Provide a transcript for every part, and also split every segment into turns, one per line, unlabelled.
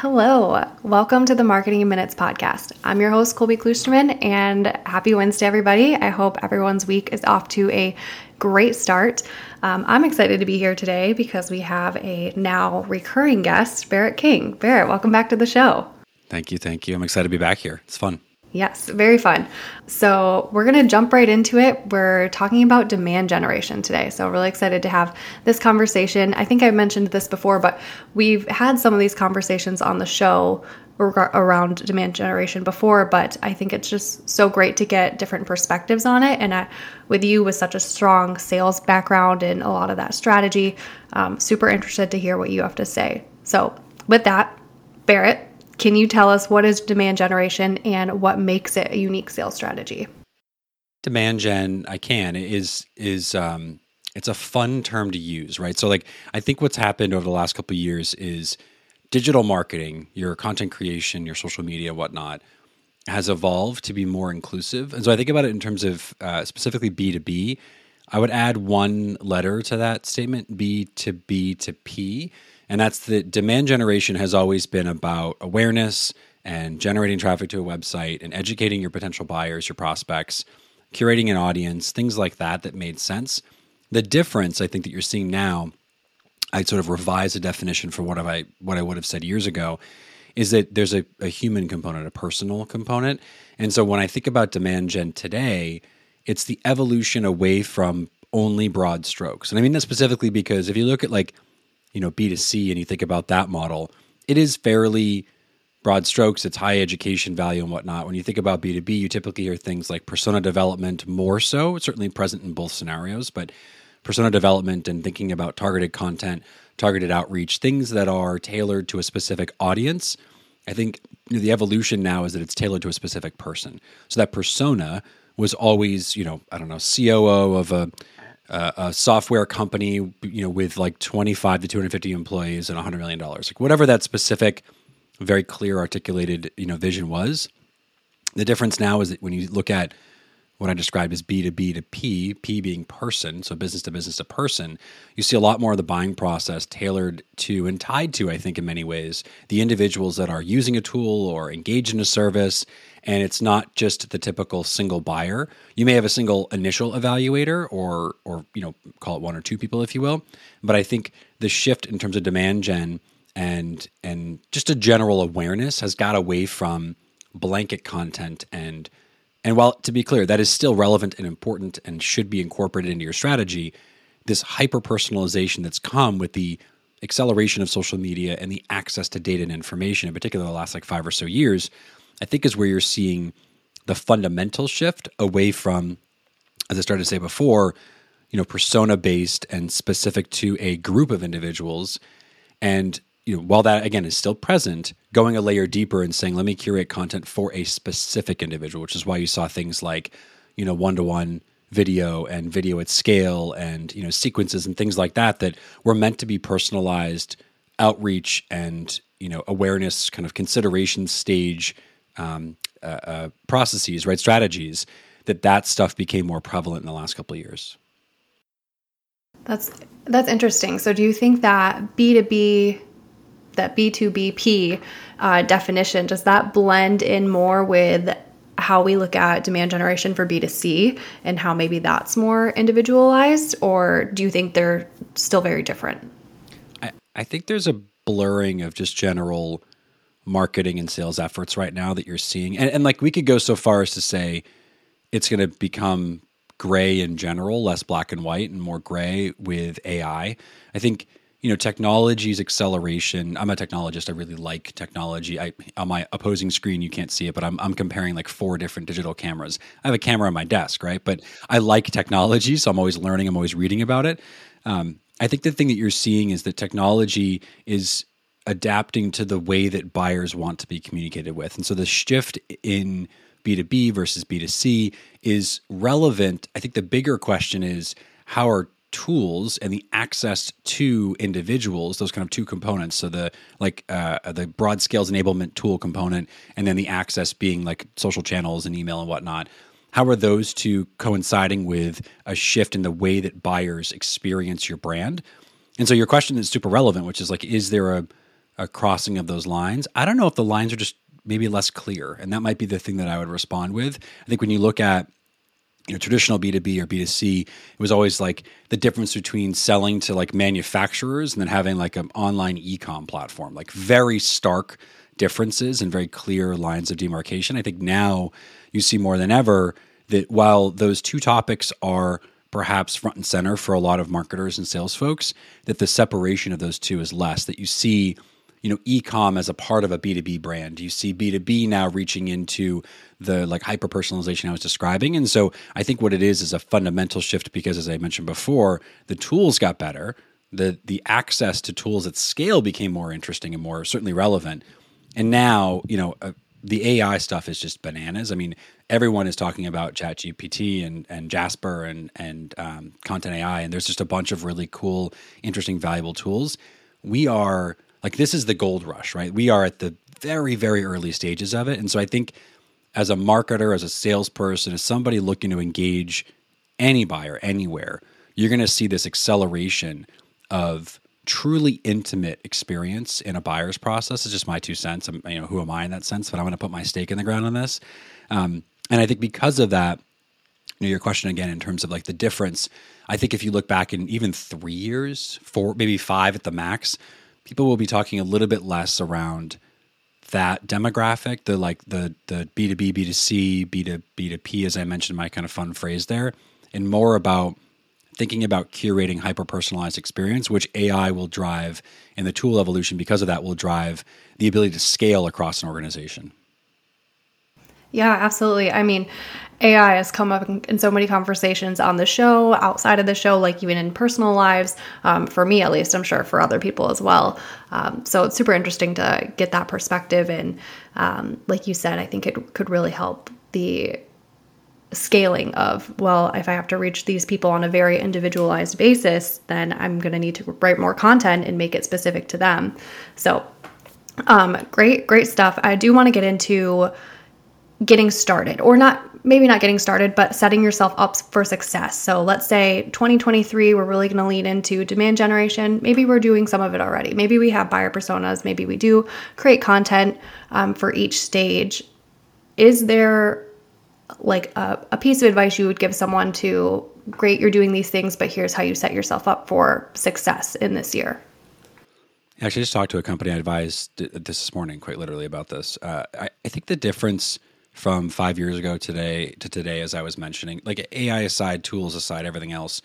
Hello, welcome to the Marketing in Minutes podcast. I'm your host, Colby Klusterman, and happy Wednesday, everybody. I hope everyone's week is off to a great start. Um, I'm excited to be here today because we have a now recurring guest, Barrett King. Barrett, welcome back to the show.
Thank you. Thank you. I'm excited to be back here. It's fun.
Yes, very fun. So, we're going to jump right into it. We're talking about demand generation today. So, really excited to have this conversation. I think I mentioned this before, but we've had some of these conversations on the show around demand generation before, but I think it's just so great to get different perspectives on it. And I, with you, with such a strong sales background and a lot of that strategy, um, super interested to hear what you have to say. So, with that, Barrett, can you tell us what is demand generation and what makes it a unique sales strategy?
Demand gen, I can is is um, it's a fun term to use, right? So, like, I think what's happened over the last couple of years is digital marketing, your content creation, your social media, whatnot, has evolved to be more inclusive. And so, I think about it in terms of uh, specifically B two B. I would add one letter to that statement: B to B to P and that's the demand generation has always been about awareness and generating traffic to a website and educating your potential buyers, your prospects, curating an audience, things like that that made sense. The difference I think that you're seeing now, I'd sort of revise the definition for what I what I would have said years ago, is that there's a, a human component, a personal component. And so when I think about demand gen today, it's the evolution away from only broad strokes. And I mean that specifically because if you look at like you know B2C and you think about that model, it is fairly broad strokes. It's high education value and whatnot. When you think about B2B, you typically hear things like persona development more so. It's certainly present in both scenarios, but persona development and thinking about targeted content, targeted outreach, things that are tailored to a specific audience. I think you know, the evolution now is that it's tailored to a specific person. So that persona was always, you know, I don't know, COO of a uh, a software company, you know, with like 25 to 250 employees and 100 million dollars, like whatever that specific, very clear, articulated, you know, vision was. The difference now is that when you look at what I described as B to B to P, P being person, so business to business to person, you see a lot more of the buying process tailored to and tied to, I think, in many ways, the individuals that are using a tool or engaged in a service and it's not just the typical single buyer. You may have a single initial evaluator or or you know call it one or two people if you will, but I think the shift in terms of demand gen and and just a general awareness has got away from blanket content and and while to be clear that is still relevant and important and should be incorporated into your strategy, this hyper personalization that's come with the acceleration of social media and the access to data and information, in particular the last like five or so years, I think is where you're seeing the fundamental shift away from, as I started to say before, you know, persona based and specific to a group of individuals. And you know, while that again is still present, going a layer deeper and saying, let me curate content for a specific individual, which is why you saw things like, you know, one to one video and video at scale and you know sequences and things like that that were meant to be personalized outreach and you know awareness kind of consideration stage um, uh, uh, processes, right, strategies, that that stuff became more prevalent in the last couple of years.
That's that's interesting. So, do you think that B two B, that B two B P uh, definition, does that blend in more with how we look at demand generation for B2C and how maybe that's more individualized, or do you think they're still very different?
I, I think there's a blurring of just general marketing and sales efforts right now that you're seeing? And, and like we could go so far as to say it's going to become gray in general, less black and white, and more gray with AI. I think you know technology's acceleration. I'm a technologist. I really like technology. I on my opposing screen you can't see it, but I'm I'm comparing like four different digital cameras. I have a camera on my desk, right? But I like technology, so I'm always learning. I'm always reading about it. Um, I think the thing that you're seeing is that technology is adapting to the way that buyers want to be communicated with. And so the shift in B2B versus B2C is relevant. I think the bigger question is how are tools and the access to individuals those kind of two components so the like uh, the broad scales enablement tool component and then the access being like social channels and email and whatnot how are those two coinciding with a shift in the way that buyers experience your brand and so your question is super relevant which is like is there a a crossing of those lines. I don't know if the lines are just maybe less clear, and that might be the thing that I would respond with. I think when you look at you know traditional b2b or b2c it was always like the difference between selling to like manufacturers and then having like an online e-com platform like very stark differences and very clear lines of demarcation. I think now you see more than ever that while those two topics are perhaps front and center for a lot of marketers and sales folks that the separation of those two is less that you see you know e-com as a part of a b2b brand. You see b2b now reaching into the like hyper personalization i was describing? And so i think what it is is a fundamental shift because as i mentioned before the tools got better. The the access to tools at scale became more interesting and more certainly relevant. And now you know uh, the ai stuff is just bananas. I mean everyone is talking about chat gpt and, and jasper and, and um, content ai and there's just a bunch of really cool interesting valuable tools. We are like this is the gold rush right we are at the very very early stages of it and so i think as a marketer, as a salesperson, as somebody looking to engage any buyer anywhere, you're going to see this acceleration of truly intimate experience in a buyer's process. It's just my two cents. I'm, you know, who am I in that sense? But I'm going to put my stake in the ground on this. Um, and I think because of that, you know, your question again in terms of like the difference. I think if you look back in even three years, four, maybe five at the max, people will be talking a little bit less around that demographic, the like the the B two B, B two C, B two B two P, as I mentioned, my kind of fun phrase there, and more about thinking about curating hyper personalized experience, which AI will drive, and the tool evolution because of that will drive the ability to scale across an organization.
Yeah, absolutely. I mean, AI has come up in, so many conversations on the show, outside of the show, like even in personal lives, um, for me at least, I'm sure for other people as well. Um, so it's super interesting to get that perspective. And um, like you said, I think it could really help the scaling of, well, if I have to reach these people on a very individualized basis, then I'm going to need to write more content and make it specific to them. So, um, great, great stuff. I do want to get into getting started or not maybe not getting started but setting yourself up for success. So let's say 2023 we're really going to lean into demand generation. Maybe we're doing some of it already. Maybe we have buyer personas. Maybe we do create content um, for each stage. Is there like a, a piece of advice you would give someone to great you're doing these things but here's how you set yourself up for success in this year
Actually, I just talked to a company I advised this morning, quite literally, about this. Uh, I, I think the difference from five years ago today to today, as I was mentioning, like AI aside, tools aside, everything else,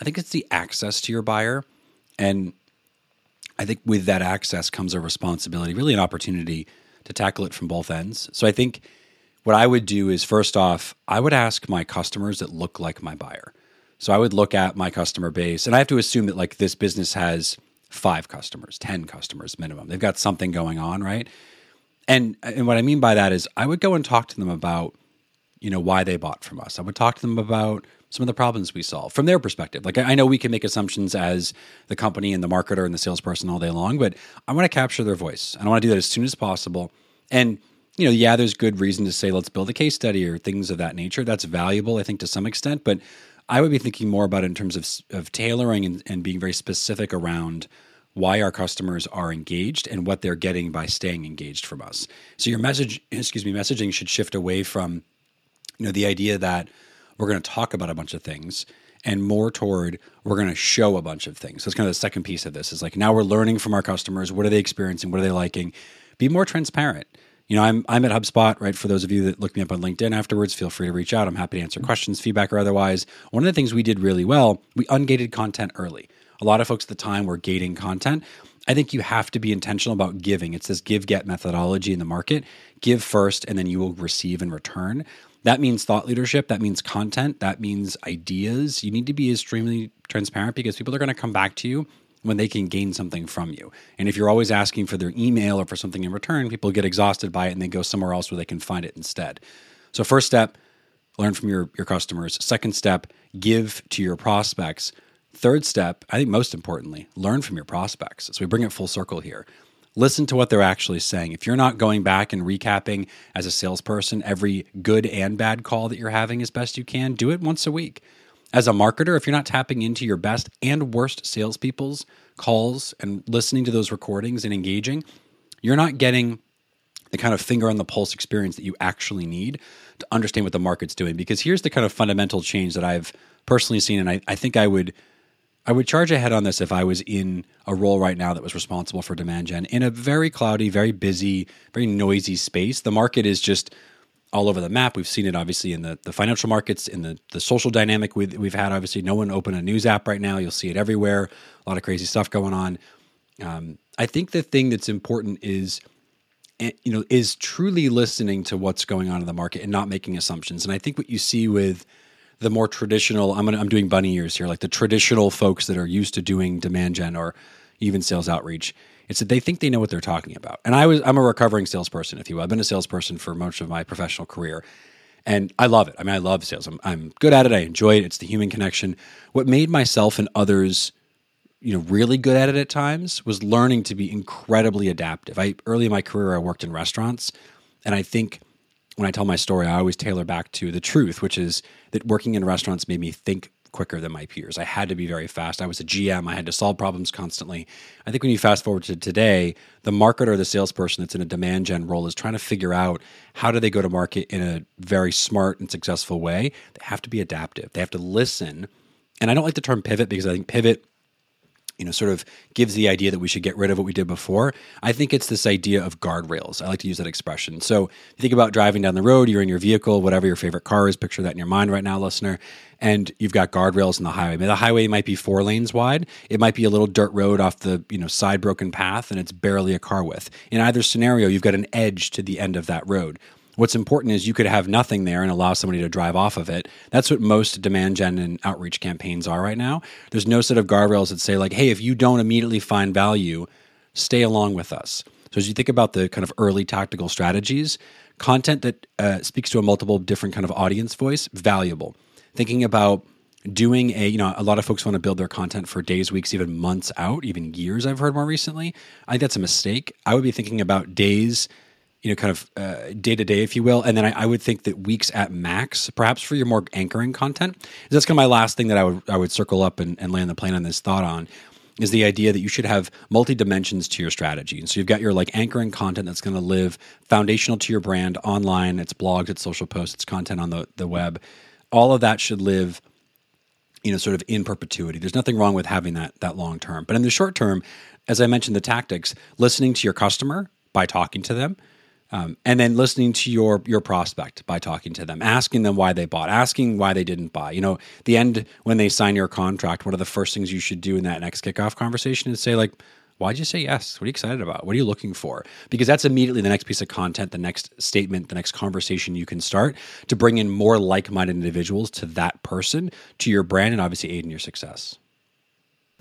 I think it's the access to your buyer. And I think with that access comes a responsibility, really an opportunity to tackle it from both ends. So I think what I would do is first off, I would ask my customers that look like my buyer. So I would look at my customer base, and I have to assume that like this business has five customers, 10 customers minimum. They've got something going on, right? And and what I mean by that is I would go and talk to them about you know why they bought from us. I would talk to them about some of the problems we solve from their perspective. Like I know we can make assumptions as the company and the marketer and the salesperson all day long, but I want to capture their voice. and I want to do that as soon as possible. And you know, yeah, there's good reason to say let's build a case study or things of that nature. That's valuable, I think, to some extent. But I would be thinking more about it in terms of of tailoring and, and being very specific around why our customers are engaged and what they're getting by staying engaged from us. So your message, excuse me, messaging should shift away from you know the idea that we're going to talk about a bunch of things and more toward we're going to show a bunch of things. So it's kind of the second piece of this is like now we're learning from our customers. What are they experiencing? What are they liking? Be more transparent. You know, I'm I'm at HubSpot, right? For those of you that look me up on LinkedIn afterwards, feel free to reach out. I'm happy to answer mm-hmm. questions, feedback, or otherwise. One of the things we did really well, we ungated content early. A lot of folks at the time were gating content. I think you have to be intentional about giving. It's this give get methodology in the market. Give first, and then you will receive in return. That means thought leadership. That means content. That means ideas. You need to be extremely transparent because people are going to come back to you when they can gain something from you. And if you're always asking for their email or for something in return, people get exhausted by it and they go somewhere else where they can find it instead. So, first step, learn from your, your customers. Second step, give to your prospects. Third step, I think most importantly, learn from your prospects. So we bring it full circle here. Listen to what they're actually saying. If you're not going back and recapping as a salesperson every good and bad call that you're having as best you can, do it once a week. as a marketer, if you're not tapping into your best and worst salespeople's calls and listening to those recordings and engaging, you're not getting the kind of finger on the pulse experience that you actually need to understand what the market's doing. Because here's the kind of fundamental change that I've personally seen, and I, I think I would I would charge ahead on this if I was in a role right now that was responsible for demand gen in a very cloudy, very busy, very noisy space. The market is just all over the map. We've seen it obviously in the, the financial markets, in the, the social dynamic we've, we've had. Obviously, no one open a news app right now. You'll see it everywhere. A lot of crazy stuff going on. Um, I think the thing that's important is Eh, you know is truly listening to what's going on in the market and not making assumptions and i think what you see with the more traditional i'm gonna, i'm doing bunny ears here like the traditional folks that are used to doing demand gen or even sales outreach it's that they think they know what they're talking about and i was i'm a recovering salesperson if you will i've been a salesperson for most of my professional career and I love it. I mean, I love sales. I'm, I'm good at it. I enjoy it. It's the human connection. What made myself and others you know really good at it at times was learning to be incredibly adaptive. I early in my career I worked in restaurants and I think when I tell my story I always tailor back to the truth which is that working in restaurants made me think quicker than my peers. I had to be very fast. I was a GM. I had to solve problems constantly. I think when you fast forward to today, the marketer the salesperson that's in a demand gen role is trying to figure out how do they go to market in a very smart and successful way. They have to be adaptive. They have to listen. And I don't like the term pivot because I think pivot you know, sort of gives the idea that we should get rid of what we did before. I think it's this idea of guardrails. I like to use that expression. So you think about driving down the road, you're in your vehicle, whatever your favorite car is, picture that in your mind right now, listener, and you've got guardrails in the highway. the highway might be four lanes wide. It might be a little dirt road off the, you know, side broken path and it's barely a car width. In either scenario, you've got an edge to the end of that road. What's important is you could have nothing there and allow somebody to drive off of it. That's what most demand gen and outreach campaigns are right now. There's no set of guardrails that say, like, hey, if you don't immediately find value, stay along with us. So as you think about the kind of early tactical strategies, content that uh, speaks to a multiple different kind of audience voice, valuable. Thinking about doing a you know a lot of folks want to build their content for days weeks even months out even years i've heard more recently i think that's a mistake i would be thinking about days you know, kind of day to day, if you will. And then I, I, would think that weeks at max, perhaps for your more anchoring content. That's kind of my last thing that I would I would circle up and, and land the plane on this thought on is the idea that you should have multi dimensions to your strategy. And so you've got your like anchoring content that's going to live foundational to your brand online. It's blogs, it's social posts, it's content on the the web. All of that should live you know sort of in perpetuity there's nothing wrong with having that that long term but in the short term as i mentioned the tactics listening to your customer by talking to them um, and then listening to your your prospect by talking to them, asking them why they bought, asking why they didn't buy. You know, the end when they sign your contract, one of the first things you should do in that next kickoff conversation is say like, "Why'd you say yes? What are you excited about? What are you looking for?" Because that's immediately the next piece of content, the next statement, the next conversation you can start to bring in more like-minded individuals to that person, to your brand, and obviously aid in your success.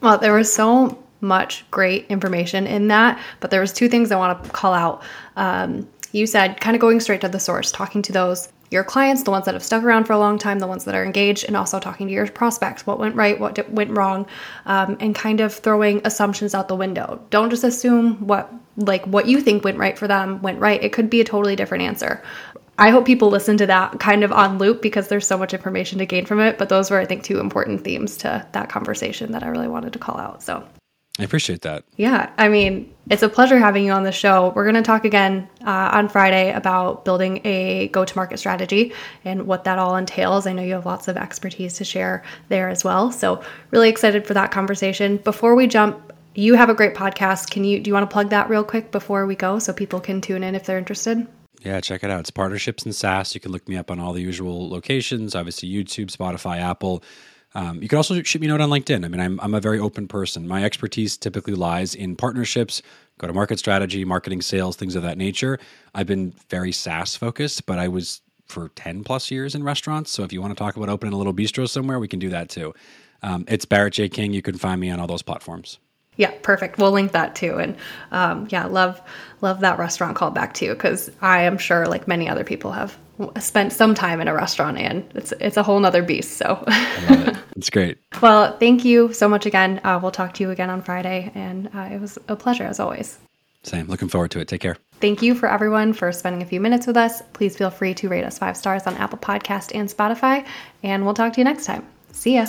Well, there was so much great information in that, but there was two things I want to call out. Um, you said kind of going straight to the source, talking to those your clients, the ones that have stuck around for a long time, the ones that are engaged, and also talking to your prospects. What went right, what went wrong, um, and kind of throwing assumptions out the window. Don't just assume what like what you think went right for them went right. It could be a totally different answer. I hope people listen to that kind of on loop because there's so much information to gain from it. But those were, I think, two important themes to that conversation that I really wanted to call out. So
I appreciate that.
Yeah. I mean, it's a pleasure having you on the show. We're going to talk again uh, on Friday about building a go to market strategy and what that all entails. I know you have lots of expertise to share there as well. So, really excited for that conversation. Before we jump, you have a great podcast. Can you do you want to plug that real quick before we go so people can tune in if they're interested?
Yeah, check it out. It's Partnerships in SaaS. You can look me up on all the usual locations, obviously YouTube, Spotify, Apple. Um, you can also shoot me a note on LinkedIn. I mean, I'm, I'm a very open person. My expertise typically lies in partnerships, go to market strategy, marketing, sales, things of that nature. I've been very SaaS focused, but I was for 10 plus years in restaurants. So if you want to talk about opening a little bistro somewhere, we can do that too. Um, it's Barrett J. King. You can find me on all those platforms.
Yeah, perfect. We'll link that too. And um, yeah, love love that restaurant callback too, because I am sure, like many other people, have spent some time in a restaurant, and it's it's a whole nother beast. So
it. it's great.
Well, thank you so much again. Uh, we'll talk to you again on Friday, and uh, it was a pleasure as always.
Same. Looking forward to it. Take care.
Thank you for everyone for spending a few minutes with us. Please feel free to rate us five stars on Apple Podcast and Spotify, and we'll talk to you next time. See ya.